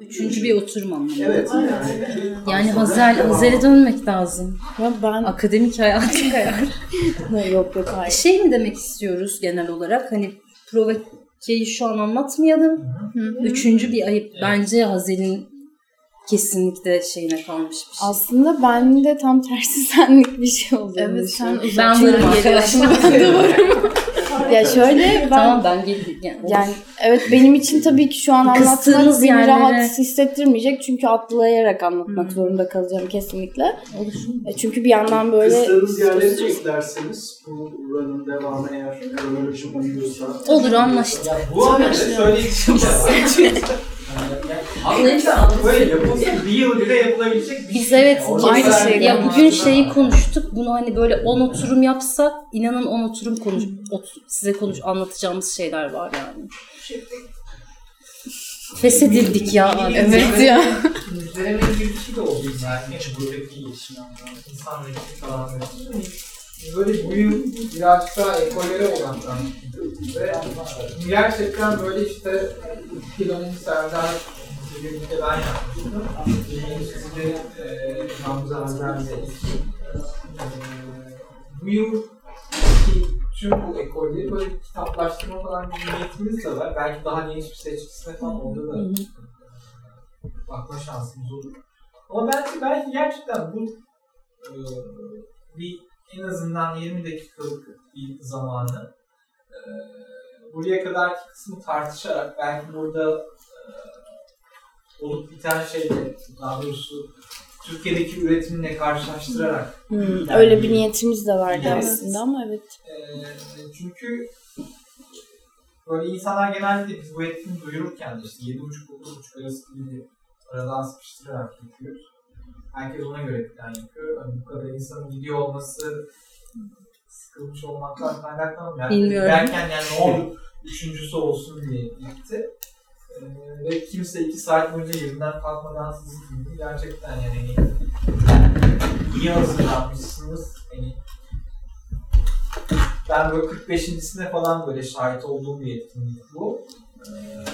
Üçüncü bir oturum. Evet. Yani Hazel, Hazel'e dönmek lazım. Ya ben Akademik hayat kayar. yok yok hayır. şey mi demek istiyoruz genel olarak? Hani provokeyi şu an anlatmayalım. Üçüncü bir ayıp. Bence Hazel'in kesinlikle şeyine kalmış bir şey. Aslında bende tam tersi senlik bir şey oluyor. Evet sen uzak. ben varım arkadaşım. Ya şöyle ben tamam ben geldim. Yani, yani evet benim için tabii ki şu an anlatmak beni yerlere- rahat hissettirmeyecek. Çünkü atlayarak anlatmak zorunda kalacağım kesinlikle. E Çünkü bir yandan böyle Kıstığınız yerleri de eklerseniz bu buranın devamı eğer kronoloji uyuyorsa. Olur anlaştık. Bu arada söyleyeceğim Böyle yapılsa bir yıl bile yapılabilecek bir Biz şey. evet Orada Aynı şey. ya bugün şeyi konuştuk. Bunu hani böyle 10 oturum yapsak inanın 10 oturum konuş ot- size konuş anlatacağımız şeyler var yani. Feshedildik ya. Evet ya. Gibi bir şey de oldu zaten. Buradaki iletişim insanla ilgili falan böyle. Böyle bu yıl birazcık daha ekolere odaklandık. Ve gerçekten böyle işte Kilon'un Serdar birlikte ben yapmıştım. Yeni sizi de e, Hamza Hazar'la Bu yıl tüm bu ekolleri böyle kitaplaştırma falan bir niyetimiz de var. Belki daha geniş bir seçkisine falan orada da bakma şansımız olur. Ama belki belki gerçekten bu e, bir en azından 20 dakikalık bir zamanı e, buraya kadarki kısmı tartışarak belki burada e, olup biten şeyle daha doğrusu Türkiye'deki üretimle karşılaştırarak Hmm, öyle bir niyetimiz de vardı Evet. aslında ama evet. Ee, çünkü böyle insanlar genellikle biz bu etkinliği duyururken de işte 7.30-9.30 arası aradan sıkıştırarak yapıyoruz. Herkes ona göre plan yapıyor. Hani bu kadar insanın gidiyor olması sıkılmış olmaktan kaynaklanmıyor. Yani Bilmiyorum. Derken yani ne olur üçüncüsü olsun diye gitti. Ee, ve kimse iki saat boyunca yerinden kalkmadan sizi dinliyor. Gerçekten yani hani, iyi hazırlanmışsınız. Hani ben böyle 45.sine falan böyle şahit olduğum bir etkinlik bu. Ee,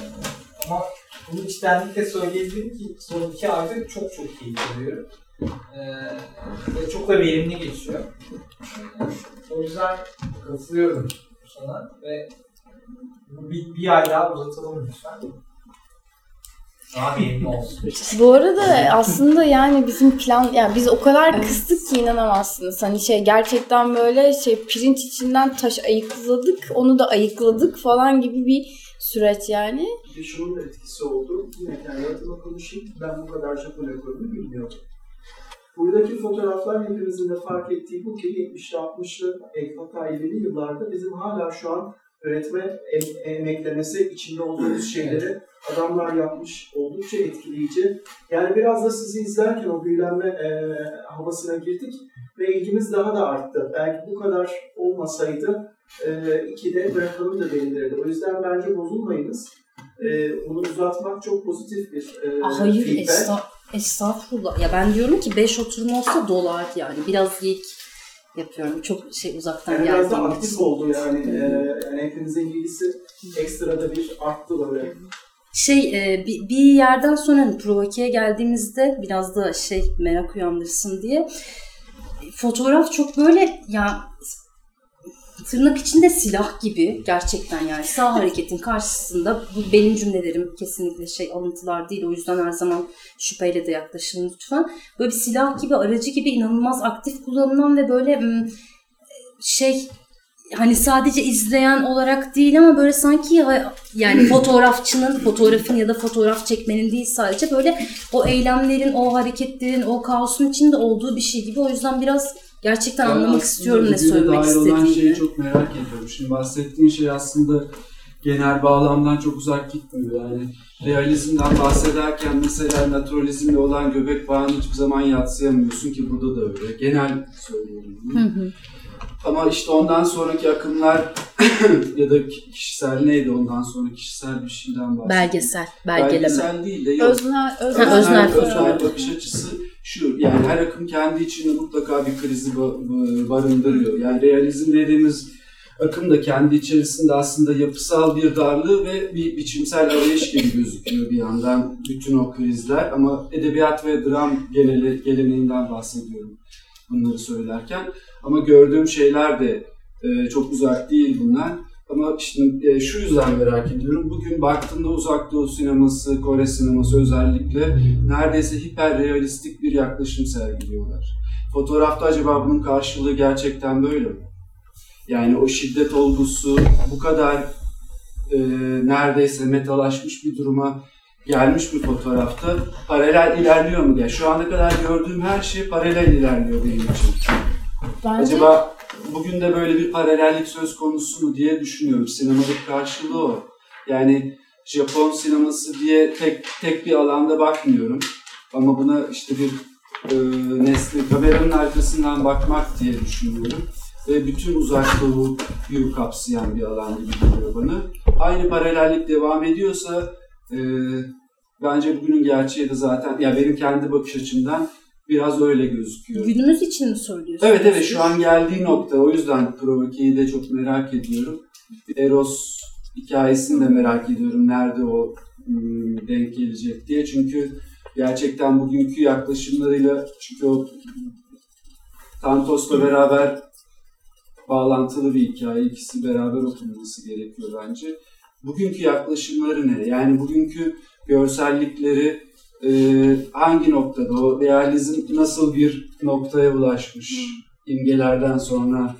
ama bunu içtenlikle söyleyebilirim ki son iki ayda çok çok keyif alıyorum. Ee, ve çok da verimli geçiyor. Ee, o yüzden katılıyorum sana ve bir, bir ay daha uzatalım lütfen. Olsun. Bu arada aslında yani bizim plan yani biz o kadar kıstık ki inanamazsınız. Hani şey gerçekten böyle şey pirinç içinden taş ayıkladık, onu da ayıkladık falan gibi bir süreç yani. Bir şunun da etkisi oldu. Yine kendi adıma konuşayım. Ben bu kadar Japon ekolünü bilmiyordum. Buradaki fotoğraflar hepimizin de fark ettiği bu ki 70'li 60'lı hatta 50'li yıllarda bizim hala şu an öğretme em- emeklemesi içinde olduğumuz şeyleri adamlar yapmış. Oldukça etkileyici. Yani biraz da sizi izlerken o büyülenme e, havasına girdik ve ilgimiz daha da arttı. Belki bu kadar olmasaydı e, ikide bırakalım da denilirdi. O yüzden bence bozulmayınız. E, bunu uzatmak çok pozitif bir e, Ah, hayır feedback. esta- estağfurullah. Ya ben diyorum ki 5 oturum olsa dolar yani. Biraz geek yapıyorum. Çok şey uzaktan Yani biraz da geldiğim aktif oldu yani. E, yani hepinizin ilgisi ekstra da bir arttı böyle. Şey e, bir, bir yerden sonra hani provokeye geldiğimizde biraz da şey merak uyandırsın diye. Fotoğraf çok böyle ya tırnak içinde silah gibi gerçekten yani. Sağ hareketin karşısında bu benim cümlelerim kesinlikle şey alıntılar değil. O yüzden her zaman şüpheyle de yaklaşın lütfen. Böyle bir silah gibi aracı gibi inanılmaz aktif kullanılan ve böyle şey hani sadece izleyen olarak değil ama böyle sanki yani fotoğrafçının fotoğrafın ya da fotoğraf çekmenin değil sadece böyle o eylemlerin, o hareketlerin, o kaosun içinde olduğu bir şey gibi. O yüzden biraz gerçekten Ben anlamak istiyorum ne söylemek dair olan şeyi istediğini. çok merak ediyorum. Şimdi bahsettiğin şey aslında genel bağlamdan çok uzak gitmiyor. Yani realizmden bahsederken mesela naturalizmle olan göbek bağını hiçbir zaman yatsıyamıyorsun ki burada da öyle. Genel söylüyorum. Hı hı. Ama işte ondan sonraki akımlar ya da kişisel neydi ondan sonra kişisel bir şeyden bahsediyor. Belgesel, belgeleme. Belgesel değil de yok. Öznel, Ha, öznel, öznel öznel, fotoğraf. bakış açısı şu yani her akım kendi içinde mutlaka bir krizi ba- ba- barındırıyor. Yani realizm dediğimiz akım da kendi içerisinde aslında yapısal bir darlığı ve bir biçimsel arayış gibi gözüküyor bir yandan bütün o krizler ama edebiyat ve dram geleneğinden bahsediyorum bunları söylerken ama gördüğüm şeyler de e, çok uzak değil bunlar. Ama şimdi e, şu yüzden merak ediyorum. Bugün baktığımda uzak doğu sineması, Kore sineması özellikle neredeyse hiperrealistik bir yaklaşım sergiliyorlar. Fotoğrafta acaba bunun karşılığı gerçekten böyle mi? Yani o şiddet olgusu bu kadar e, neredeyse metalaşmış bir duruma gelmiş bir fotoğrafta paralel ilerliyor mu? Yani şu ana kadar gördüğüm her şey paralel ilerliyor benim için. Bence Acaba bugün de böyle bir paralellik söz konusu mu diye düşünüyorum. Sinemadaki karşılığı o. Yani Japon sineması diye tek tek bir alanda bakmıyorum. Ama buna işte bir e, nesne, kameranın arkasından bakmak diye düşünüyorum. Ve bütün uzak doğuyu kapsayan bir alan gibi geliyor bana. Aynı paralellik devam ediyorsa e, bence bugünün gerçeği de zaten, ya benim kendi bakış açımdan biraz öyle gözüküyor. Günümüz için mi söylüyorsunuz? Evet evet şu an geldiği nokta o yüzden Provoke'yi de çok merak ediyorum. Eros hikayesini de merak ediyorum. Nerede o hmm, denk gelecek diye. Çünkü gerçekten bugünkü yaklaşımlarıyla çünkü o Tantos'la beraber bağlantılı bir hikaye. İkisi beraber okunması gerekiyor bence. Bugünkü yaklaşımları ne? Yani bugünkü görsellikleri e, hangi noktada? O realizm nasıl bir noktaya ulaşmış? imgelerden sonra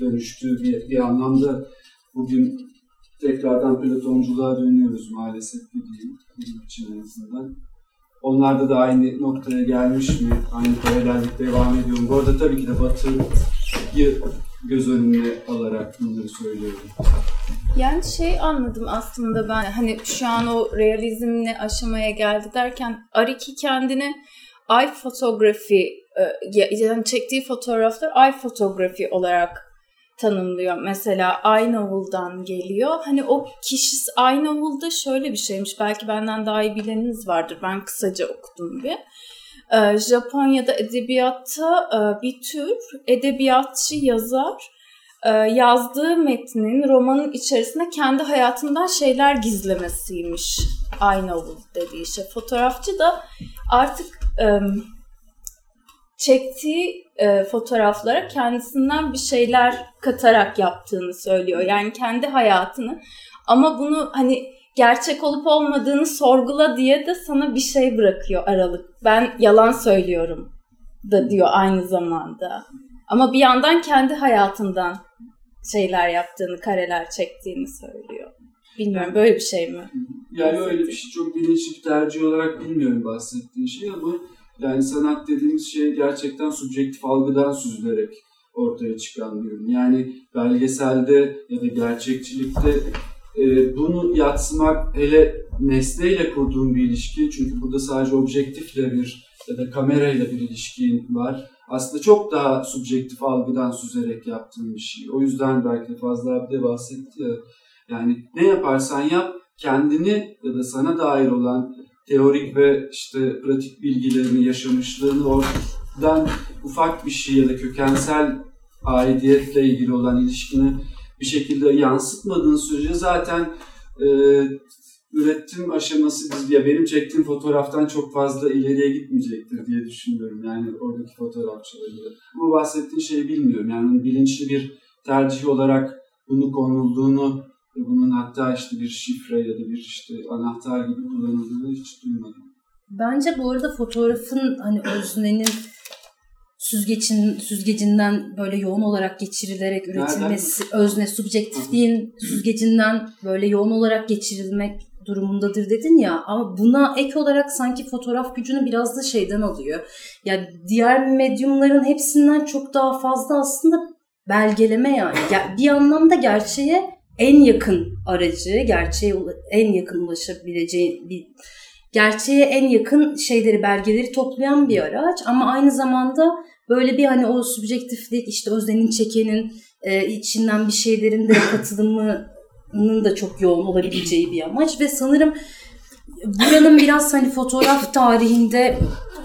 dönüştüğü bir, bir anlamda bugün tekrardan platonculuğa dönüyoruz maalesef benim için en azından. Onlarda da aynı noktaya gelmiş mi? Aynı paralellik devam ediyor mu? Bu arada tabii ki de Batı'yı göz önüne alarak bunları söylüyorum. Yani şey anladım aslında ben hani şu an o realizmle aşamaya geldi derken Ariki kendini eye photography e, yani çektiği fotoğraflar eye photography olarak tanımlıyor. Mesela iNovel'dan geliyor. Hani o kişi iNovel'da şöyle bir şeymiş. Belki benden daha iyi bileniniz vardır. Ben kısaca okudum bir. Ee, Japonya'da edebiyatta e, bir tür edebiyatçı yazar e, yazdığı metnin romanın içerisinde kendi hayatından şeyler gizlemesiymiş. iNovel dediği şey. Fotoğrafçı da artık çektiği e, fotoğraflara kendisinden bir şeyler katarak yaptığını söylüyor. Yani kendi hayatını ama bunu hani gerçek olup olmadığını sorgula diye de sana bir şey bırakıyor aralık. Ben yalan söylüyorum da diyor aynı zamanda. Ama bir yandan kendi hayatından şeyler yaptığını, kareler çektiğini söylüyor. Bilmiyorum böyle bir şey mi? Yani öyle bir şey çok bilinçli bir tercih olarak bilmiyorum bahsettiğin şey ama yani sanat dediğimiz şey gerçekten subjektif algıdan süzülerek ortaya çıkan bir ürün. Yani belgeselde ya da gerçekçilikte e, bunu yatsımak hele nesneyle kurduğun bir ilişki çünkü burada sadece objektifle bir ya da kamerayla bir ilişkin var. Aslında çok daha subjektif algıdan süzerek yaptığın bir şey. O yüzden belki de Fazla abi de bahsetti ya. Yani ne yaparsan yap kendini ya da sana dair olan teorik ve işte pratik bilgilerini, yaşamışlığını oradan ufak bir şey ya da kökensel aidiyetle ilgili olan ilişkini bir şekilde yansıtmadığın sürece zaten e, üretim aşaması biz ya benim çektiğim fotoğraftan çok fazla ileriye gitmeyecektir diye düşünüyorum yani oradaki fotoğrafçılarıyla. Ama bahsettiğin şeyi bilmiyorum yani bilinçli bir tercih olarak bunu konulduğunu bunun hatta işte bir şifre ya da bir işte anahtar gibi kullanıldığını hiç duymadım. Bence bu arada fotoğrafın hani öznenin süzgecin süzgecinden böyle yoğun olarak geçirilerek üretilmesi, özne subjektifliğin süzgecinden böyle yoğun olarak geçirilmek durumundadır dedin ya ama buna ek olarak sanki fotoğraf gücünü biraz da şeyden alıyor. Yani diğer medyumların hepsinden çok daha fazla aslında belgeleme yani. Bir anlamda gerçeğe en yakın aracı, gerçeğe en yakın ulaşabileceği bir gerçeğe en yakın şeyleri, belgeleri toplayan bir araç ama aynı zamanda böyle bir hani o subjektiflik işte Özden'in çekenin e, içinden bir şeylerin de katılımının da çok yoğun olabileceği bir amaç ve sanırım buranın biraz hani fotoğraf tarihinde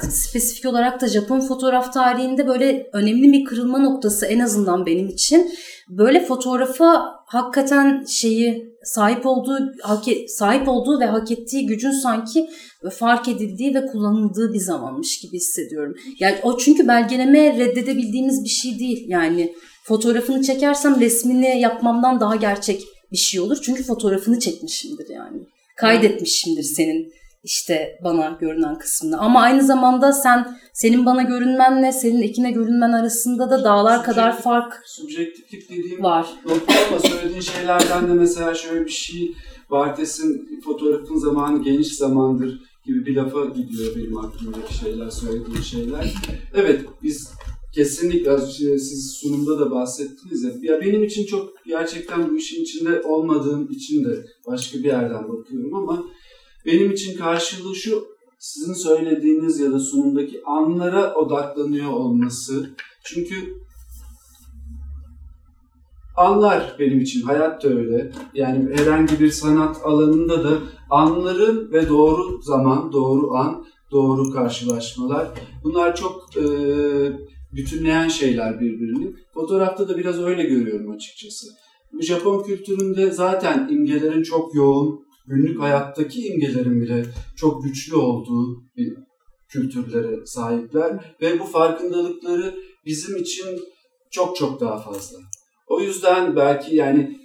spesifik olarak da Japon fotoğraf tarihinde böyle önemli bir kırılma noktası en azından benim için. Böyle fotoğrafa hakikaten şeyi sahip olduğu hak, e, sahip olduğu ve hak ettiği gücün sanki fark edildiği ve kullanıldığı bir zamanmış gibi hissediyorum. Yani o çünkü belgeleme reddedebildiğimiz bir şey değil. Yani fotoğrafını çekersem resmini yapmamdan daha gerçek bir şey olur. Çünkü fotoğrafını çekmişimdir yani. Kaydetmişimdir senin işte bana görünen kısmını. Ama aynı zamanda sen senin bana görünmenle senin ekine görünmen arasında da dağlar Subjektif, kadar fark subjektiflik dediğim var. Nokta ama söylediğin şeylerden de mesela şöyle bir şey Bartes'in fotoğrafın zamanı geniş zamandır gibi bir lafa gidiyor benim aklımdaki şeyler, söylediğin şeyler. Evet biz kesinlikle siz sunumda da bahsettiniz ya. ya benim için çok gerçekten bu işin içinde olmadığım için de başka bir yerden bakıyorum ama benim için karşılığı şu sizin söylediğiniz ya da sunumdaki anlara odaklanıyor olması. Çünkü anlar benim için hayat da öyle. Yani herhangi bir sanat alanında da anların ve doğru zaman, doğru an, doğru karşılaşmalar. Bunlar çok e, bütünleyen şeyler birbirini. Fotoğrafta da biraz öyle görüyorum açıkçası. Bu Japon kültüründe zaten imgelerin çok yoğun, günlük hayattaki imgelerin bile çok güçlü olduğu bir kültürlere sahipler ve bu farkındalıkları bizim için çok çok daha fazla. O yüzden belki yani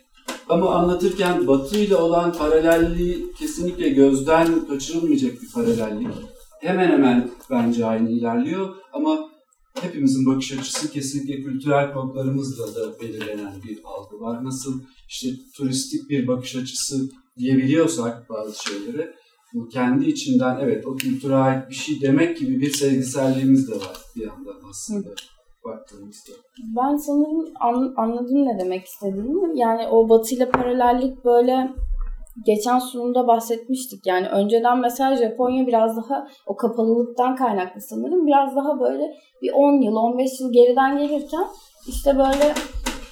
ama anlatırken Batı ile olan paralelliği kesinlikle gözden kaçırılmayacak bir paralellik. Hemen hemen bence aynı ilerliyor ama hepimizin bakış açısı kesinlikle kültürel kodlarımızla da belirlenen bir algı var. Nasıl işte turistik bir bakış açısı diyebiliyorsak bazı şeyleri bu kendi içinden evet o kültüre ait bir şey demek gibi bir sevgiselliğimiz de var bir yandan aslında. Baktığımızda. Ben sanırım an, anladım ne demek istediğini. Yani o Batı ile paralellik böyle geçen sunumda bahsetmiştik. Yani önceden mesela Japonya biraz daha o kapalılıktan kaynaklı sanırım. Biraz daha böyle bir 10 yıl, 15 yıl geriden gelirken işte böyle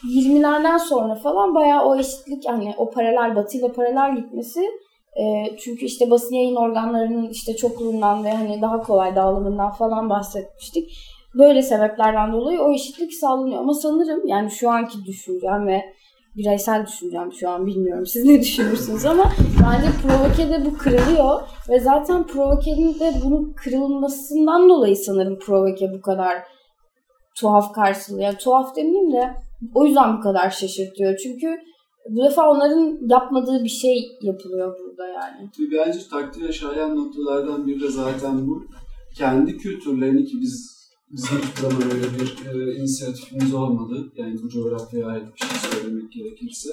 20'lerden sonra falan bayağı o eşitlik hani o paralel batı ile paralel gitmesi e, çünkü işte basın yayın organlarının işte çokluğundan ve hani daha kolay dağılımından falan bahsetmiştik. Böyle sebeplerden dolayı o eşitlik sağlanıyor. Ama sanırım yani şu anki düşüncem ve bireysel düşüncem şu an bilmiyorum siz ne düşünürsünüz ama bence provokede bu kırılıyor ve zaten provokenin de bunun kırılmasından dolayı sanırım provoke bu kadar tuhaf karşılıyor. Yani tuhaf demeyeyim de o yüzden bu kadar şaşırtıyor. Çünkü bu defa onların yapmadığı bir şey yapılıyor burada yani. Bence takdir şayan noktalardan biri de zaten bu. Kendi kültürlerini ki biz bizim zaman öyle bir e, inisiyatifimiz olmadı. Yani bu coğrafyaya ait bir şey söylemek gerekirse.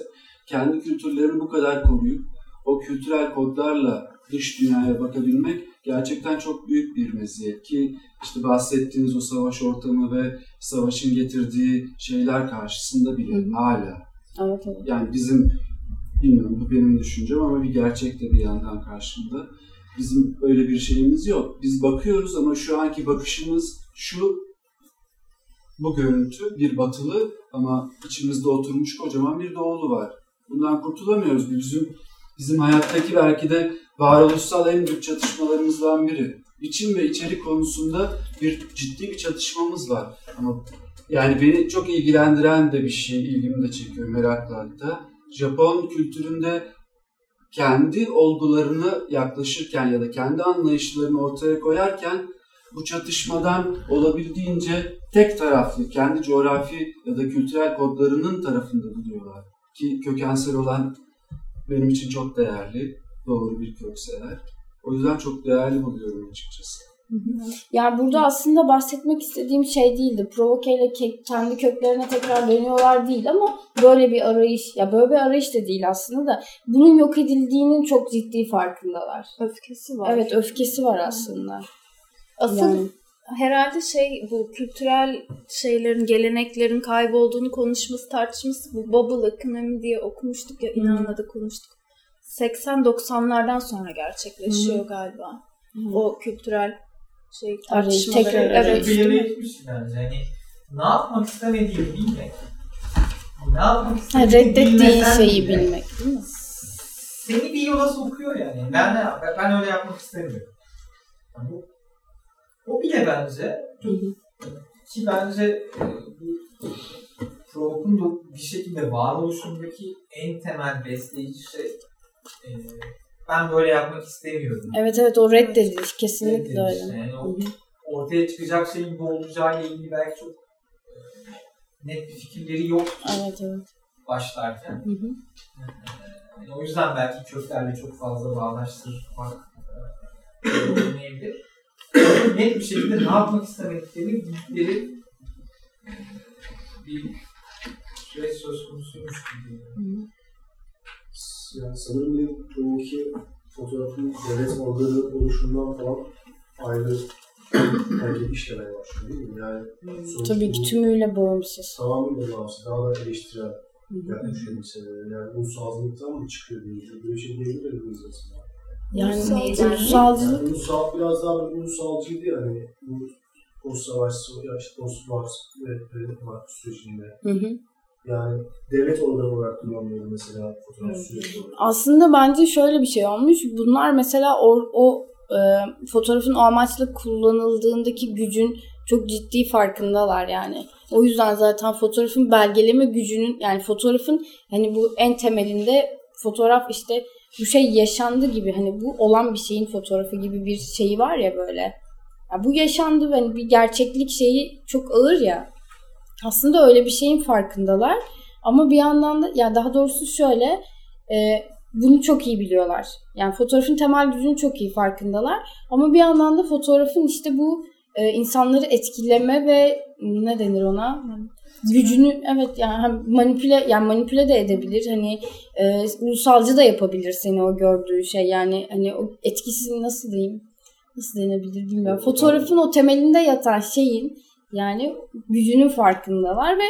Kendi kültürlerini bu kadar koruyup o kültürel kodlarla dış dünyaya bakabilmek gerçekten çok büyük bir meziyet ki işte bahsettiğiniz o savaş ortamı ve savaşın getirdiği şeyler karşısında bile Hı-hı. hala. Evet, evet. Yani bizim bilmiyorum bu benim düşüncem ama bir gerçek de bir yandan karşımda. Bizim öyle bir şeyimiz yok. Biz bakıyoruz ama şu anki bakışımız şu bu görüntü bir batılı ama içimizde oturmuş kocaman bir doğulu var. Bundan kurtulamıyoruz. Bizim bizim hayattaki belki de varoluşsal en büyük çatışmalarımızdan biri. İçim ve içerik konusunda bir ciddi bir çatışmamız var. Ama yani beni çok ilgilendiren de bir şey, ilgimi de çekiyor merakla hatta. Japon kültüründe kendi olgularını yaklaşırken ya da kendi anlayışlarını ortaya koyarken bu çatışmadan olabildiğince tek taraflı, kendi coğrafi ya da kültürel kodlarının tarafında buluyorlar. Ki kökensel olan benim için çok değerli, doğru bir kökse eğer. O yüzden çok değerli buluyorum açıkçası. Yani burada aslında bahsetmek istediğim şey değildi. Provoke ile kendi köklerine tekrar dönüyorlar değil ama böyle bir arayış, ya böyle bir arayış da değil aslında da bunun yok edildiğinin çok ciddi farkındalar. Öfkesi var. Evet öfkesi var aslında. Asıl yani. herhalde şey bu kültürel şeylerin, geleneklerin kaybolduğunu konuşması, tartışması bu bubble ekonomi diye okumuştuk ya İnan'la da konuştuk. 80-90'lardan sonra gerçekleşiyor Hı. galiba. Hı. O kültürel şey tartışmaları. tekrar Evet. bir yere gitmiş bence. Hani ne yapmak istemediğini bilmek. Ne yapmak istediğini reddettiğin bilmesen şeyi bile bilmek değil mi? Seni bir yola sokuyor yani. Ben ben öyle yapmak istemiyorum. Yani bu, o bile bence ki bence e, bu Prok'un da bir şekilde varoluşundaki en temel besleyici şey e, ben böyle yapmak istemiyorum. Evet evet o reddedilir. Kesinlikle Reddediş. öyle. Yani o ortaya çıkacak şeyin ne olacağıyla ilgili belki çok e, net bir fikirleri yok Evet evet. başlarken. Hı hı. Yani o yüzden belki köklerle çok fazla bağdaştırmak e, olmayabilir. Net bir şekilde ne yapmak istemediklerini bildikleri bir süreç söz konusuymuş gibi. Yani sanırım bir iki fotoğrafın devlet organı oluşundan falan ayrı hareket işlemeye başlıyor değil mi? Yani Tabii ki tümüyle bağımsız. Tamamıyla bağımsız, daha da hı. yaklaşıyor meselelere. Yani ulusalcılıktan mı çıkıyor diye böyle bir şey diyebilir miyiz aslında? Yani Ulusalcılık. ulusalcılık Yani ulusal, biraz daha böyle ulusalcıydı yani bu post savaş, ya işte post Marx sürecinde. Hı hı. Yani devlet organı olarak kullanılıyor mesela fotoğraf süreci olarak. Aslında bence şöyle bir şey olmuş. Bunlar mesela o, o e, fotoğrafın o amaçla kullanıldığındaki gücün çok ciddi farkındalar yani. O yüzden zaten fotoğrafın belgeleme gücünün yani fotoğrafın hani bu en temelinde fotoğraf işte bu şey yaşandı gibi hani bu olan bir şeyin fotoğrafı gibi bir şeyi var ya böyle. Ya bu yaşandı hani bir gerçeklik şeyi çok ağır ya. Aslında öyle bir şeyin farkındalar. Ama bir yandan da ya daha doğrusu şöyle e, bunu çok iyi biliyorlar. Yani fotoğrafın temel gücünün çok iyi farkındalar. Ama bir yandan da fotoğrafın işte bu e, insanları etkileme ve ne denir ona? Gücünü evet yani hem manipüle yani manipüle de edebilir. Hani e, ulusalcı da yapabilir seni o gördüğü şey. Yani hani o etkisini nasıl diyeyim? Nasıl denebilir bilmiyorum. Fotoğrafın o temelinde yatan şeyin yani gücünün farkındalar ve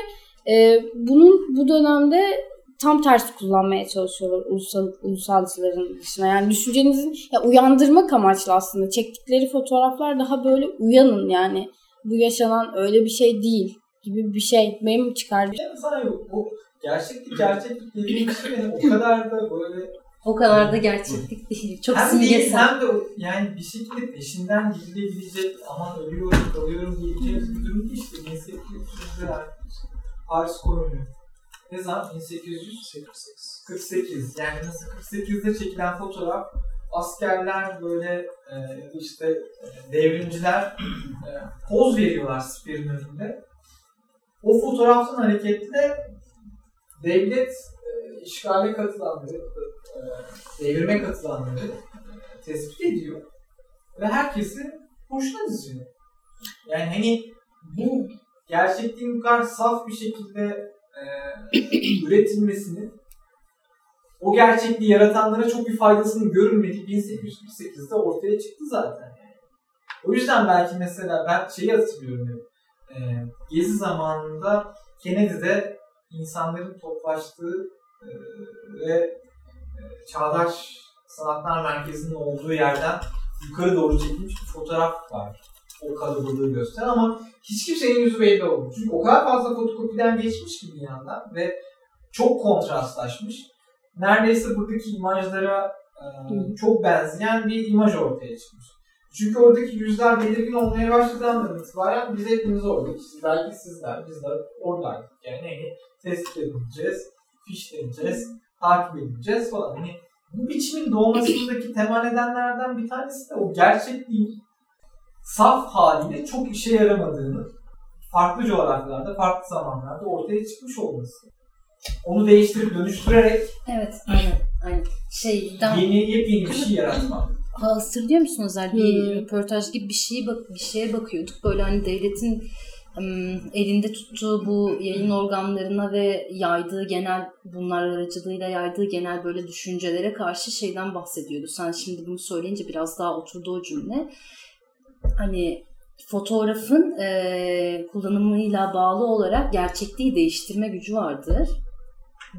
e, bunun bu dönemde tam tersi kullanmaya çalışıyorlar ulusal, ulusalcıların dışına. Yani düşüncenizin ya uyandırmak amaçlı aslında. Çektikleri fotoğraflar daha böyle uyanın yani. Bu yaşanan öyle bir şey değil gibi bir şey. Benim çıkardığım Yani sana o gerçeklik gerçeklik dediğim şey yani o kadar da böyle O kadar da gerçeklik değil. Çok hem değil simgesel. hem de yani bir şekilde peşinden gidilebilecek aman ölüyorum kalıyorum diyeceğimiz bir durum değil işte 1800'de Ars Komünü ne zaman 1848 yani nasıl 48'de çekilen fotoğraf askerler böyle e, işte e, devrimciler e, poz veriyorlar spirin önünde. O fotoğraftan hareketle devlet e, işgale katılanları, e, devrime katılanları tespit ediyor ve herkesi hoşuna diziyor. Yani hani bu gerçekliğin bu kadar saf bir şekilde e, üretilmesinin o gerçekliği yaratanlara çok bir faydasının görülmediği 1848'de ortaya çıktı zaten. O yüzden belki mesela ben şeyi hatırlıyorum. E, Gezi zamanında Kennedy'de insanların toplaştığı e, ve e, Çağdaş Sanatlar Merkezi'nin olduğu yerden yukarı doğru çekilmiş bir fotoğraf var. O kalabalığı gösteren ama hiç kimsenin yüzü belli olmuyor. Çünkü o kadar fazla fotokopiden geçmiş ki bir yandan ve çok kontrastlaşmış. Neredeyse buradaki imajlara e, çok benzeyen bir imaj ortaya çıkmış. Çünkü oradaki yüzler belirgin olmaya başladığından itibaren biz hepimiz oradayız. Belki sizler, biz de oradaydık. Yani hani tespit edileceğiz, fişleneceğiz, takip edileceğiz falan. Hani bu biçimin doğmasındaki temel nedenlerden bir tanesi de o gerçekliğin saf haliyle çok işe yaramadığını farklı coğrafyalarda, farklı zamanlarda ortaya çıkmış olması. Onu değiştirip dönüştürerek Evet, aynen. aynen. Şey, tam yeni yepyeni bir şey yaratmak. Hatırlıyor musun Özel? Bir Hmm. röportaj gibi bir şeye bak bir şeye bakıyorduk. Böyle hani devletin elinde tuttuğu bu yayın organlarına ve yaydığı genel bunlar aracılığıyla yaydığı genel böyle düşüncelere karşı şeyden bahsediyordu. Sen şimdi bunu söyleyince biraz daha oturdu o cümle. Hani fotoğrafın eee, kullanımıyla bağlı olarak gerçekliği değiştirme gücü vardır.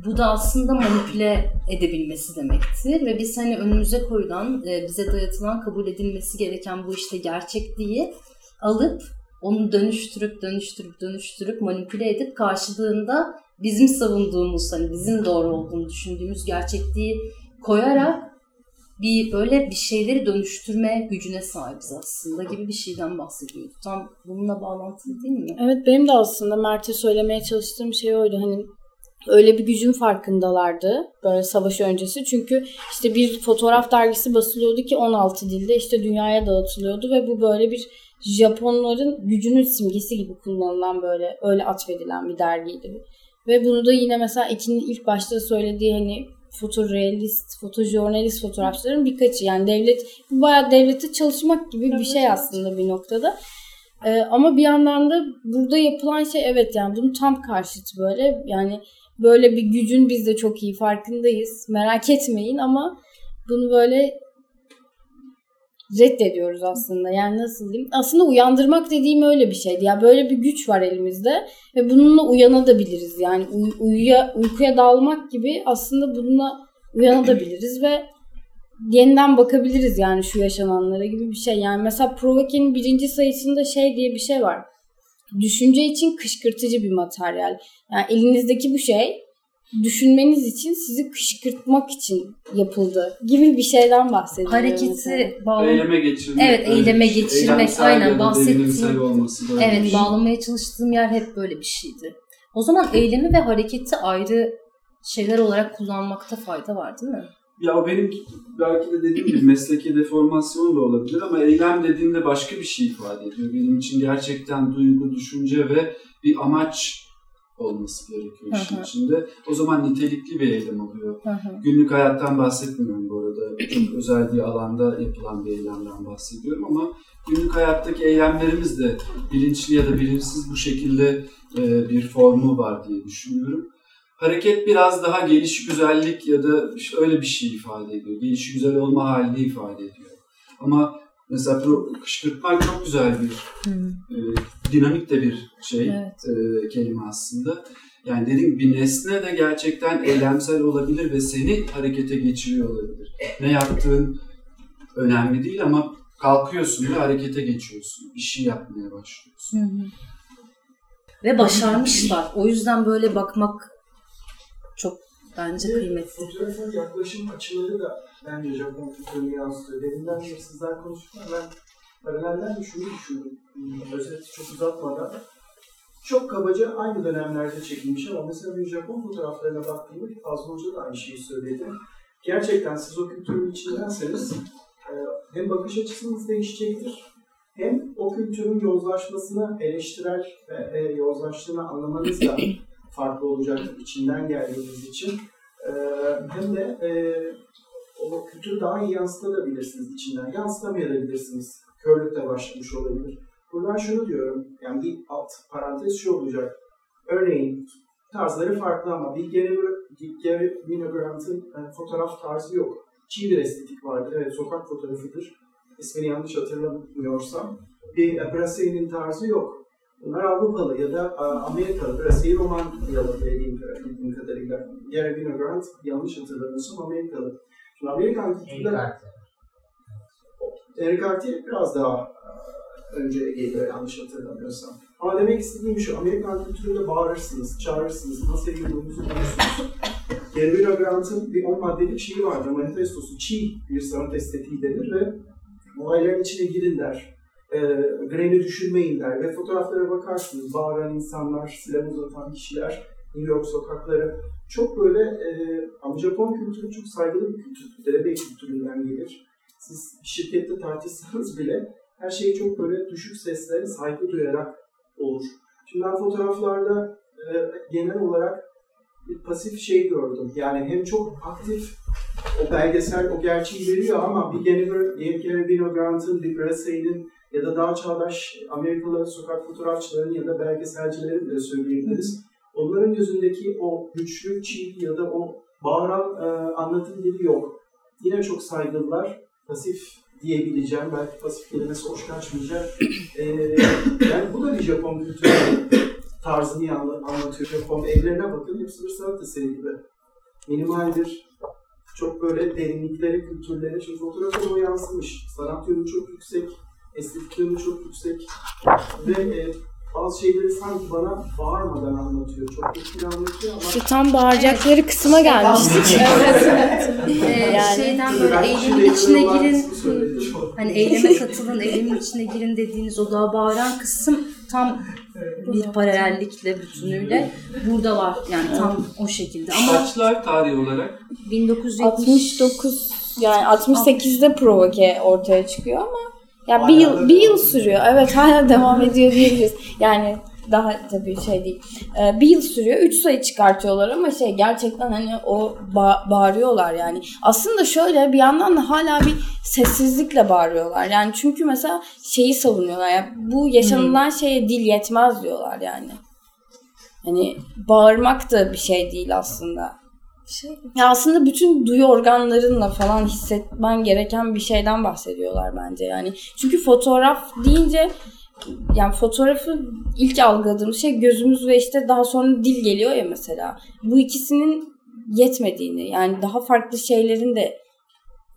Bu da aslında manipüle edebilmesi demektir ve biz hani önümüze koyulan, e, bize dayatılan, kabul edilmesi gereken bu işte gerçekliği alıp onu dönüştürüp dönüştürüp dönüştürüp manipüle edip karşılığında bizim savunduğumuz hani bizim doğru olduğunu düşündüğümüz gerçekliği koyarak bir böyle bir şeyleri dönüştürme gücüne sahibiz aslında gibi bir şeyden bahsediyoruz. Tam bununla bağlantılı değil mi? Evet benim de aslında Mert'e söylemeye çalıştığım şey oydu. Hani öyle bir gücün farkındalardı böyle savaş öncesi. Çünkü işte bir fotoğraf dergisi basılıyordu ki 16 dilde işte dünyaya dağıtılıyordu ve bu böyle bir Japonların gücünün simgesi gibi kullanılan böyle öyle atfedilen bir dergiydi. Ve bunu da yine mesela ikinin ilk başta söylediği hani fotorealist, fotojurnalist fotoğrafçıların birkaçı. Yani devlet, bu bayağı devlete çalışmak gibi bir şey aslında bir noktada. Ee, ama bir yandan da burada yapılan şey evet yani bunun tam karşıtı böyle. Yani böyle bir gücün biz de çok iyi farkındayız. Merak etmeyin ama bunu böyle reddediyoruz aslında. Yani nasıl diyeyim? Aslında uyandırmak dediğim öyle bir şeydi. Ya böyle bir güç var elimizde ve bununla uyanabiliriz. Yani uy- uyuya, uykuya dalmak gibi aslında bununla uyanabiliriz ve yeniden bakabiliriz yani şu yaşananlara gibi bir şey. Yani mesela Provoke'nin birinci sayısında şey diye bir şey var. Düşünce için kışkırtıcı bir materyal. Yani elinizdeki bu şey düşünmeniz için sizi kışkırtmak için yapıldı gibi bir şeyden bahsediyor. mesela. Hareketi bağlı. Eyleme geçirmek. Evet, eyleme şey. geçirmek, Eylemsel aynen, bahsettiğim- devrimsel olması böyle bir Evet, şey. bağlamaya çalıştığım yer hep böyle bir şeydi. O zaman eylemi ve hareketi ayrı şeyler olarak kullanmakta fayda var değil mi? Ya benim belki de dediğim gibi mesleki deformasyon da olabilir ama eylem dediğimde başka bir şey ifade ediyor. Benim için gerçekten duygu, düşünce ve bir amaç olması gerekiyor işin hı. içinde. O zaman nitelikli bir eylem oluyor. Hı. Günlük hayattan bahsetmiyorum bu arada. Çok özel bir alanda yapılan bir eylemden bahsediyorum ama günlük hayattaki eylemlerimiz de bilinçli ya da bilinçsiz bu şekilde e, bir formu var diye düşünüyorum. Hareket biraz daha gelişi güzellik ya da işte öyle bir şey ifade ediyor. Gelişi güzel olma halini ifade ediyor. Ama mesela kışkırtmak çok güzel bir e, dinamik de bir şey Evet. e, kelime aslında. Yani dediğim bir nesne de gerçekten eylemsel olabilir ve seni harekete geçiriyor olabilir. Ne yaptığın önemli değil ama kalkıyorsun ve harekete geçiyorsun. Bir şey yapmaya başlıyorsun. Hı hı. Ve başarmışlar. O yüzden böyle bakmak bence kıymetli. Fotoğrafın yaklaşım açıları da bence Japon kültürünü yansıtıyor. Deminden beri sizler konuşurken ben paralelden şunu düşündüm. Hmm, Özeti çok uzatmadan. Çok kabaca aynı dönemlerde çekilmiş ama mesela bir Japon fotoğraflarına baktığımda Fazıl Hoca da aynı şeyi söyledi. Gerçekten siz o kültürün içindenseniz e, hem bakış açısınız değişecektir hem o kültürün yozlaşmasını eleştirel ve e, yozlaştığını anlamanız da farklı olacaktır içinden geldiğiniz için. E, hem de e, o kültürü daha iyi yansıtabilirsiniz içinden. Yansıtamayabilirsiniz. Körlükle başlamış olabilir. Buradan şunu diyorum, yani bir alt parantez şu olacak. Örneğin tarzları farklı ama Bill Gary- Winogrand'ın e, fotoğraf tarzı yok. Çiğ bir estetik vardır. Evet sokak fotoğrafıdır. İsmini yanlış hatırlamıyorsam. Bir e, tarzı yok. Bunlar Avrupalı ya da Amerikalı. Brassey Romanyalı dediğim, bildiğim kadarıyla. Gary Winogrand yanlış hatırlamıyorsam Amerikalı. Şimdi Amerikan kültüründe Eric Cartier biraz daha e, önce geliyor yanlış hatırlamıyorsam. Ama demek istediğim şu, Amerikan kültüründe bağırırsınız, çağırırsınız, nasıl yürüdüğünüzü bulursunuz. Gary Winogrand'ın bir 10 maddelik şeyi vardır, manifestosu, çiğ bir sanat estetiği denir ve olayların içine girin der. E, greni düşünmeyin der ve fotoğraflara bakarsınız, bağıran insanlar, silah uzatan kişiler, New York sokakları çok böyle e, ama Japon kültürü çok saygılı bir kültür, derebey kültüründen gelir. Siz şirkette tartışsanız bile her şey çok böyle düşük sesle saygı duyarak olur. Şimdi ben fotoğraflarda e, genel olarak bir pasif şey gördüm. Yani hem çok aktif o belgesel o gerçeği veriyor ama bir Gary Winogrand'ın, bir Brassey'nin ya da daha çağdaş Amerikalı sokak fotoğrafçıların ya da belgeselcilerin de söyleyebiliriz. Onların gözündeki o güçlü, çiğ ya da o bağıran e, anlatım dili yok. Yine çok saygılılar, pasif diyebileceğim, belki pasif kelimesi hoş kaçmayacak. E, yani bu da bir Japon kültürü. tarzını anlatıyor. Japon evlerine bakın hepsi bir sanat eseri gibi. Minimaldir. Çok böyle derinlikleri, kültürleri. Şimdi fotoğrafa o yansımış. Sanat yönü çok yüksek. Estetik yönü çok yüksek. Ve e, bazı şeyleri sanki bana bağırmadan anlatıyor. Çok etkili anlatıyor ama İşte tam bağıracakları kısma gelmiştik. Ee, Yani- şeyden böyle eylemin içine girin. Hani eyleme katılın, eylemin içine girin dediğiniz o daha bağıran kısım tam bir paralellikle bütünüyle burada var. Yani tam o şekilde. Ama Kaçlar tarih olarak? 1970 69 yani 68'de provoke ortaya çıkıyor ama ya bir yıl bir yıl sürüyor. Evet hala devam ediyor diyebiliriz. Yani daha tabii şey değil. Ee, bir yıl sürüyor. Üç sayı çıkartıyorlar ama şey gerçekten hani o ba- bağırıyorlar yani. Aslında şöyle bir yandan da hala bir sessizlikle bağırıyorlar. Yani çünkü mesela şeyi savunuyorlar. Yani bu yaşanılan şeye dil yetmez diyorlar yani. Hani bağırmak da bir şey değil aslında. Şey, Ya aslında bütün duyu organlarınla falan hissetmen gereken bir şeyden bahsediyorlar bence yani. Çünkü fotoğraf deyince yani fotoğrafı ilk algıladığımız şey gözümüz ve işte daha sonra dil geliyor ya mesela. Bu ikisinin yetmediğini yani daha farklı şeylerin de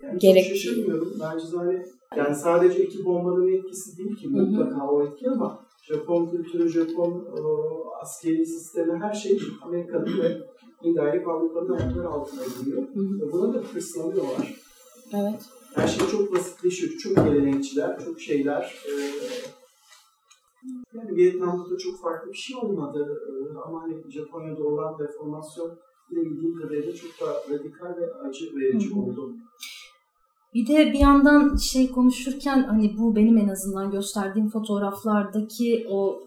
Yani Gerek- Çok şaşırmıyorum. Bence zaten yani sadece iki bombanın etkisi değil ki mutlaka o etki ama Japon kültürü, Japon e, askeri sistemi her şey Amerika'nın ve indirekt Avrupa'nın ayakları altına giriyor. Ve buna da hırslanıyorlar. evet. Her şey çok basitleşiyor. Çok gelenekçiler, çok şeyler. e, yani Vietnam'da da çok farklı bir şey olmadı. E, ama hani Japonya'da olan reformasyon yine bildiğim kadarıyla çok da radikal ve acı verici oldu. Bir de bir yandan şey konuşurken hani bu benim en azından gösterdiğim fotoğraflardaki o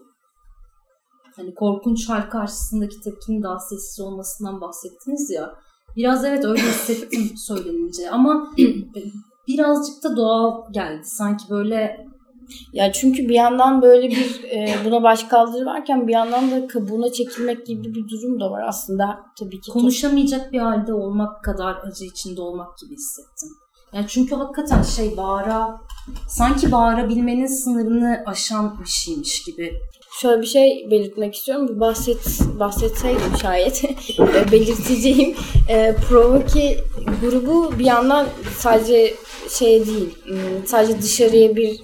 hani korkunç hal karşısındaki tepkinin daha sessiz olmasından bahsettiniz ya. Biraz evet öyle hissettim söylenince ama birazcık da doğal geldi. Sanki böyle Ya çünkü bir yandan böyle bir e, buna baş kaldırı varken bir yandan da kabuğuna çekilmek gibi bir durum da var aslında tabii ki. konuşamayacak bir halde olmak kadar acı içinde olmak gibi hissettim. Yani çünkü hakikaten şey bağıra sanki bağırabilmenin sınırını aşan bir şeymiş gibi Şöyle bir şey belirtmek istiyorum. Bahset, bahsetseydim şayet e, belirteceğim. E, Provoke grubu bir yandan sadece şey değil, hmm, sadece dışarıya bir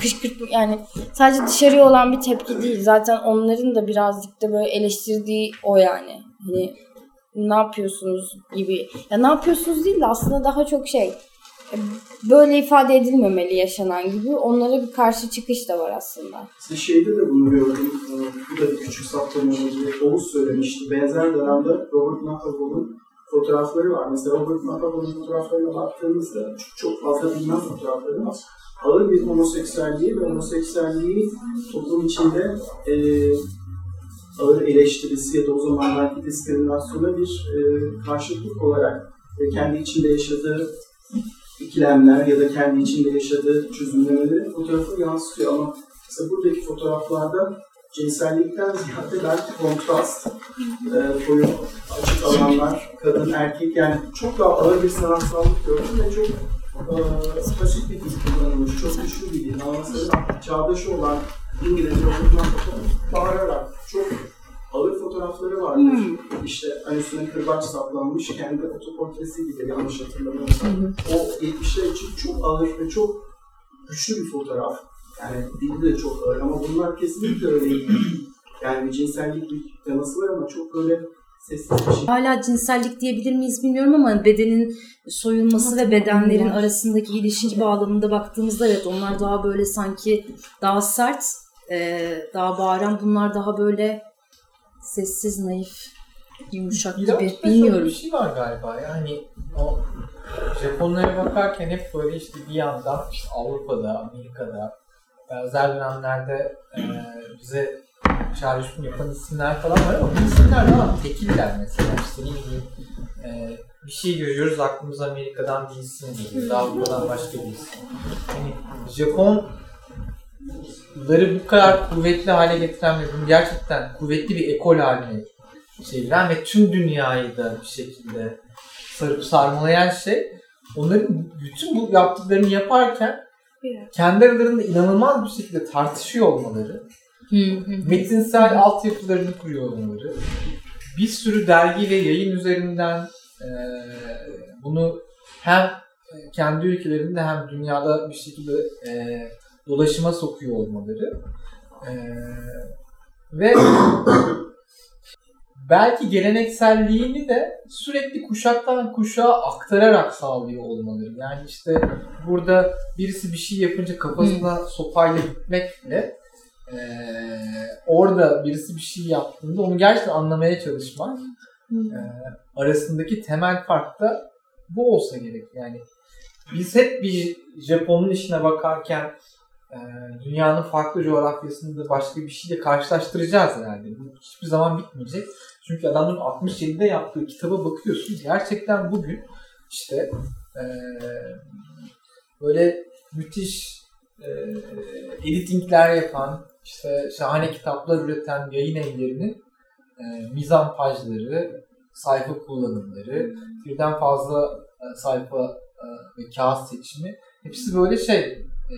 kışkırtma yani sadece dışarıya olan bir tepki değil. Zaten onların da birazcık da böyle eleştirdiği o yani. Hani ne yapıyorsunuz gibi. Ya ne yapıyorsunuz değil de aslında daha çok şey böyle ifade edilmemeli yaşanan gibi onlara bir karşı çıkış da var aslında. Siz şeyde de bunu gördüm. Ee, Bu da bir küçük saptırma olabilir. Oğuz söylemişti. Benzer dönemde Robert Napolon'un fotoğrafları var. Mesela Robert Napolon'un fotoğraflarına baktığımızda çok, çok fazla bilinen fotoğrafları var. Ağır bir homoseksüelliği ve homoseksüelliği toplum içinde e, ağır eleştirisi ya da o zamanlarki diskriminasyona bir e, karşılık olarak ve kendi içinde yaşadığı ikilemler ya da kendi içinde yaşadığı çözümlemeleri fotoğrafı yansıtıyor ama mesela buradaki fotoğraflarda cinsellikten ziyade belki kontrast, e, koyu açık alanlar, kadın, erkek yani çok daha ağır bir sanatsallık gördüm ve çok e, bir dil kullanılmış, çok güçlü bir dil. Ama mesela çağdaşı olan İngilizce fotoğraf bağırarak çok ağır fotoğrafları vardır. İşte hani üstüne kırbaç saplanmış kendi otoportresi gibi yanlış hatırlamıyorsam. O 70'ler için çok ağır ve çok güçlü bir fotoğraf. Yani dili de çok ağır ama bunlar kesinlikle öyle değil. Yani bir cinsellik bir teması var ama çok böyle sessiz bir şey. hala cinsellik diyebilir miyiz bilmiyorum ama bedenin soyulması ve bedenlerin arasındaki ilişki bağlamında baktığımızda evet onlar daha böyle sanki daha sert, daha bağıran bunlar daha böyle sessiz, naif, yumuşak Biraz gibi bilmiyorum. Bir şey var galiba yani o Japonlara bakarken hep böyle işte bir yandan işte Avrupa'da, Amerika'da benzer dönemlerde e, bize çağrışım yapan isimler falan var ama bu isimler daha tekiller mesela. İşte ne bileyim e, bir şey görüyoruz aklımıza Amerika'dan bir isim geliyor, Avrupa'dan başka bir isim. Yani Japonları bu kadar kuvvetli hale getiren ve bunu gerçekten kuvvetli bir ekol haline çeviren ve tüm dünyayı da bir şekilde sarıp sarmalayan şey onların bütün bu yaptıklarını yaparken kendi aralarında inanılmaz bir şekilde tartışıyor olmaları Metinsel altyapılarını kuruyor olmaları. Bir sürü dergi ve yayın üzerinden e, bunu hem kendi ülkelerinde hem dünyada bir şekilde e, dolaşıma sokuyor olmaları. E, ve belki gelenekselliğini de sürekli kuşaktan kuşağa aktararak sağlıyor olmaları. Yani işte burada birisi bir şey yapınca kafasına sopayla gitmekle eee, orada birisi bir şey yaptığında onu gerçekten anlamaya çalışmak eee, arasındaki temel fark da bu olsa gerek. Yani biz hep bir Japon'un işine bakarken eee, dünyanın farklı coğrafyasında başka bir şeyle karşılaştıracağız herhalde. Bu hiçbir zaman bitmeyecek. Çünkü adamın 67'de yaptığı kitaba bakıyorsun. Gerçekten bugün işte eee, böyle müthiş eee editingler yapan, işte şahane kitaplar üreten yayın evlerinin eee mizampajları, sayfa kullanımları, birden fazla e, sayfa e, ve kağıt seçimi hepsi böyle şey e,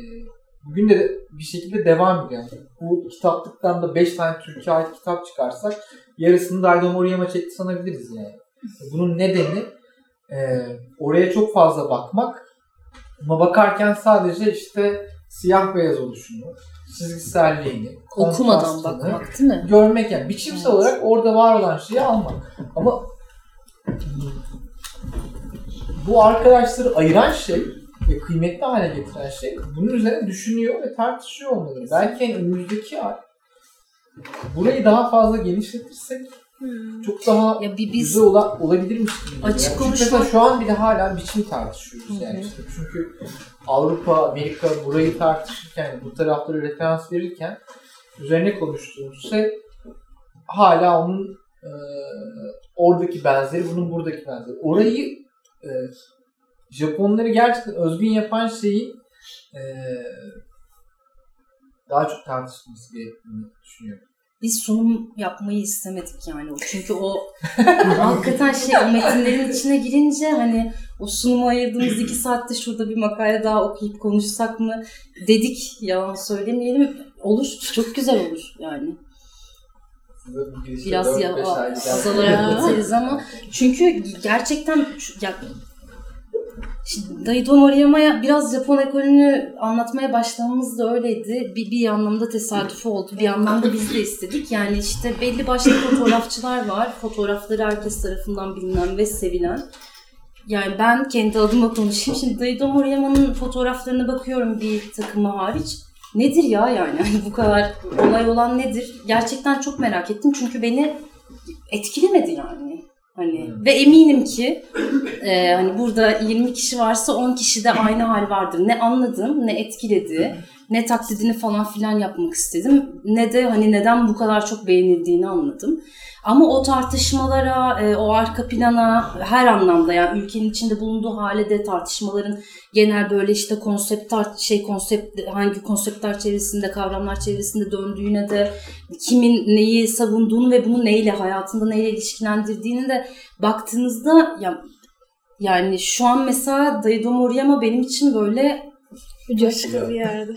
bugün de bir şekilde devam ediyor. Yani bu kitaplıktan da 5 tane Türkiye ait kitap çıkarsak yarısını Daido Moriyama çekti sanabiliriz yani. Bunun nedeni e, oraya çok fazla bakmak ama bakarken sadece işte siyah beyaz oluşunu, çizgiselliğini, Okumadan bakmak değil mi? görmek yani biçimsel Evet. olarak orada var olan şeyi almak. Ama bu arkadaşları ayıran şey kıymetli hale getiren şey bunun üzerine düşünüyor ve tartışıyor olmalı. Belki yani önümüzdeki ay burayı daha fazla genişletirsek çok daha Ya bir biz güzel ola, olabilirmiş gibi. Açık yani. Konuşmak- şu an bile hala biçim tartışıyoruz yani işte çünkü Avrupa, Amerika burayı tartışırken, bu tarafları referans verirken üzerine konuştuğumuz şey hala onun e, oradaki benzeri, bunun buradaki benzeri. Orayı e, Japonları gerçekten özgün yapan şeyin e, daha çok tartışılması gerektiğini düşünüyorum. biz sunum yapmayı istemedik yani. Çünkü o hakikaten şey o metinlerin içine girince hani o sunuma ayırdığımız iki saatte şurada bir makale daha okuyup konuşsak mı dedik yalan söylemeyelim. Olur çok güzel olur yani. Biraz ya, azalarak biteriz ama çünkü gerçekten ya Şimdi Daido Moriyama'ya biraz Japon ekolünü anlatmaya başlamamız da öyleydi. Bir, bir anlamda tesadüf oldu. Bir anlamda biz de istedik. Yani işte belli başlı fotoğrafçılar var. Fotoğrafları herkes tarafından bilinen ve sevilen. Yani ben kendi adıma konuşayım. Şimdi Daido Moriyama'nın fotoğraflarına bakıyorum bir takımı hariç. Nedir ya yani? Hani bu kadar olay olan nedir? Gerçekten çok merak ettim. Çünkü beni etkilemedi yani. Hani ve eminim ki e, hani burada 20 kişi varsa 10 kişide aynı hal vardır. Ne anladım, ne etkiledi, ne taklidini falan filan yapmak istedim. Ne de hani neden bu kadar çok beğenildiğini anladım. Ama o tartışmalara, e, o arka plana her anlamda yani ülkenin içinde bulunduğu hale de tartışmaların genel böyle işte konsept şey konsept hangi konseptler çevresinde, kavramlar çevresinde döndüğüne de kimin neyi savunduğunu ve bunu neyle hayatında neyle ilişkilendirdiğini de baktığınızda ya yani şu an mesela Daido Moriyama benim için böyle Başka bir yerde.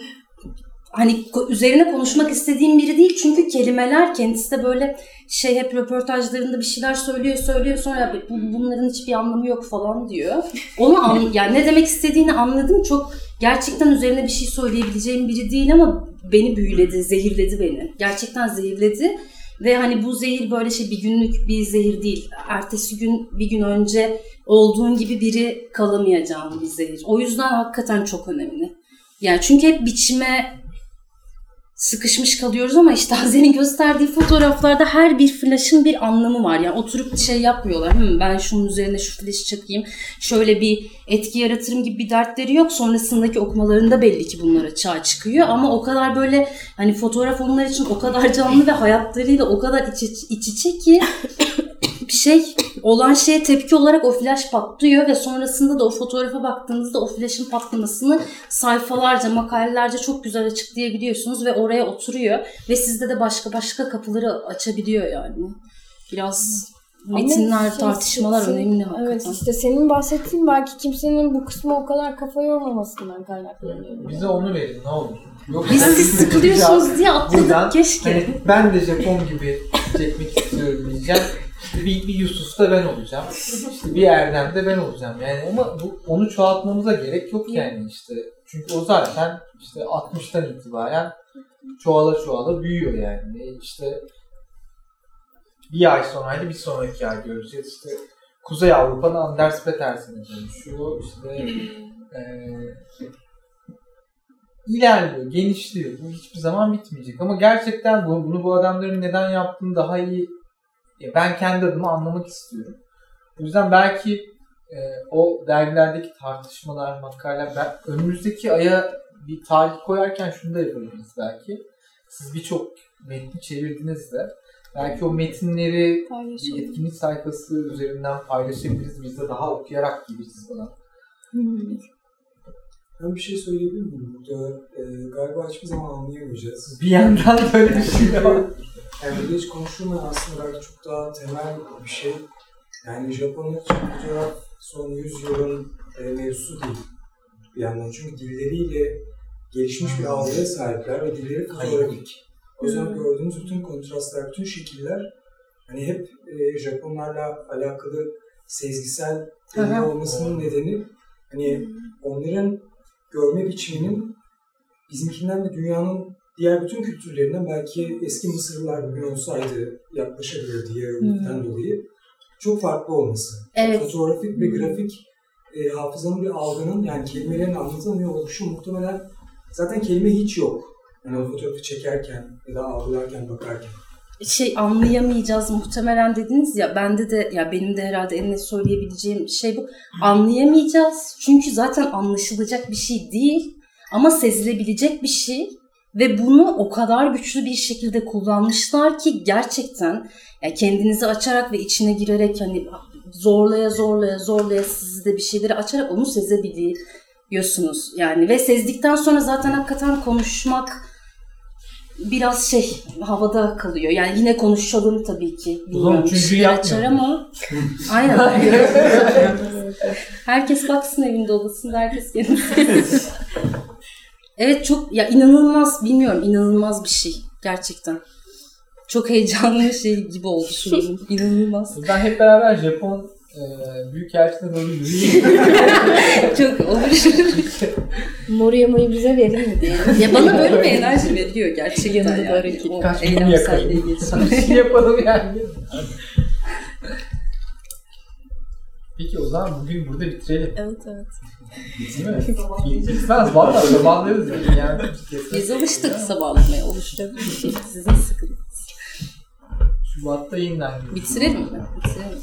Hani üzerine konuşmak istediğim biri değil çünkü kelimeler kendisi de böyle şey hep röportajlarında bir şeyler söylüyor söylüyor sonra "Ya bu, bunların hiçbir anlamı yok falan diyor. Onu an, yani ne demek istediğini anladım çok gerçekten üzerine bir şey söyleyebileceğim biri değil ama beni büyüledi, zehirledi beni. Gerçekten zehirledi ve hani bu zehir böyle şey bir günlük bir zehir değil. Ertesi gün bir gün önce olduğun gibi biri kalamayacağın bir zehir. O yüzden hakikaten çok önemli. Yani çünkü hep biçime sıkışmış kalıyoruz ama işte Hazen'in gösterdiği fotoğraflarda her bir flash'ın bir anlamı var. Yani oturup şey yapmıyorlar. Hı, ben şunun üzerine şu flash'ı çakayım. Şöyle bir etki yaratırım gibi bir dertleri yok. Sonrasındaki okumalarında belli ki bunlar açığa çıkıyor. Ama o kadar böyle hani fotoğraf onlar için o kadar canlı ve hayatlarıyla o kadar iç, iç, iç içe ki şey olan şeye tepki olarak o flash patlıyor ve sonrasında da o fotoğrafa baktığınızda o flash'ın patlamasını sayfalarca, makalelerce çok güzel açıklayabiliyorsunuz ve oraya oturuyor ve sizde de başka başka kapıları açabiliyor yani. Biraz metinler, Ama şey, tartışmalar senin- önemli hakikaten. Evet işte senin bahsettiğin belki kimsenin bu kısmı o kadar kafa yormamasından kaynaklanıyor. Bize onu verin ne olur. Yok, Biz siz sıkılıyorsunuz diye atladık Buradan keşke. Hani ben de Japon gibi çekmek istiyorum diyeceğim. Bir, bir Yusuf da ben olacağım. İşte bir Erdem de ben olacağım. Yani ama bu, onu çoğaltmamıza gerek yok yani işte. Çünkü o zaten işte 60'tan itibaren çoğala çoğala büyüyor yani. E İşte bir ay sonraydı bir sonraki ay göreceğiz. İşte Kuzey Avrupa'nın Anders Petersen'e dönüşüyor. İşte eee ilerliyor, genişliyor. Bu hiçbir zaman bitmeyecek. Ama gerçekten bu, bunu bu adamların neden yaptığını daha iyi ya ben kendi adıma anlamak istiyorum. O yüzden belki e, o dergilerdeki tartışmalar, makaleler, ben önümüzdeki aya bir tarih koyarken şunu da yapabiliriz belki. Siz birçok metni çevirdiniz de belki o metinleri bir etkinlik sayfası üzerinden paylaşabiliriz. Biz de daha okuyarak gideriz falan. Ben bir şey söyleyebilir miyim burada? Ee, galiba hiçbir zaman anlayamayacağız. Bir yandan böyle bir şey var. Burada hiç konuşulmayan aslında belki çok daha temel bir şey. Yani Japon'un fotoğraf son 100 yılın e, mevzusu değil bir yandan. Çünkü dilleriyle gelişmiş bir algıya sahipler ve dilleri fotoğrafik. O yüzden gördüğümüz bütün kontrastlar, bütün şekiller hani hep e, Japonlarla alakalı sezgisel Aha. olmasının nedeni hani onların görme biçiminin bizimkinden ve dünyanın diğer bütün kültürlerinden belki eski Mısırlılar bugün olsaydı yaklaşabilir diğerlikten dolayı çok farklı olması. Evet. Fotoğrafik ve grafik e, hafızanın bir algının yani kelimelerin anlatamıyor oluşu muhtemelen zaten kelime hiç yok. Yani o fotoğrafı çekerken ya da algılarken bakarken. şey anlayamayacağız muhtemelen dediniz ya bende de ya benim de herhalde en net söyleyebileceğim şey bu anlayamayacağız çünkü zaten anlaşılacak bir şey değil ama sezilebilecek bir şey ve bunu o kadar güçlü bir şekilde kullanmışlar ki gerçekten ya kendinizi açarak ve içine girerek hani zorlaya zorlaya zorlaya sizi de bir şeyleri açarak onu sezebiliyorsunuz yani ve sezdikten sonra zaten hakikaten konuşmak biraz şey havada kalıyor. Yani yine konuşalım tabii ki. Bilmiyorum, şeyler yapmıyor açar ama aynen. herkes baksın evinde odasında herkes kendisi. evet çok ya inanılmaz bilmiyorum inanılmaz bir şey gerçekten. Çok heyecanlı bir şey gibi oldu şu an. İnanılmaz. Ben hep beraber Japon e, büyükelçine doğru yürüyeyim. Çok olur. Moriyama'yı bize verin mi diye. ya bana böyle bir enerji veriyor gerçekten. Yanında yani. O Kaç eylemselliği yakalım. şey yapalım yani. Peki o zaman bugün burada bitirelim. Evet evet. Bitmez valla zamanlarız yani. yani. Biz alıştık sabahlamaya oluşturabilir şey. Sizin sıkıntınız. Şubat'ta yeniden. Bitirelim mi? Bitirelim.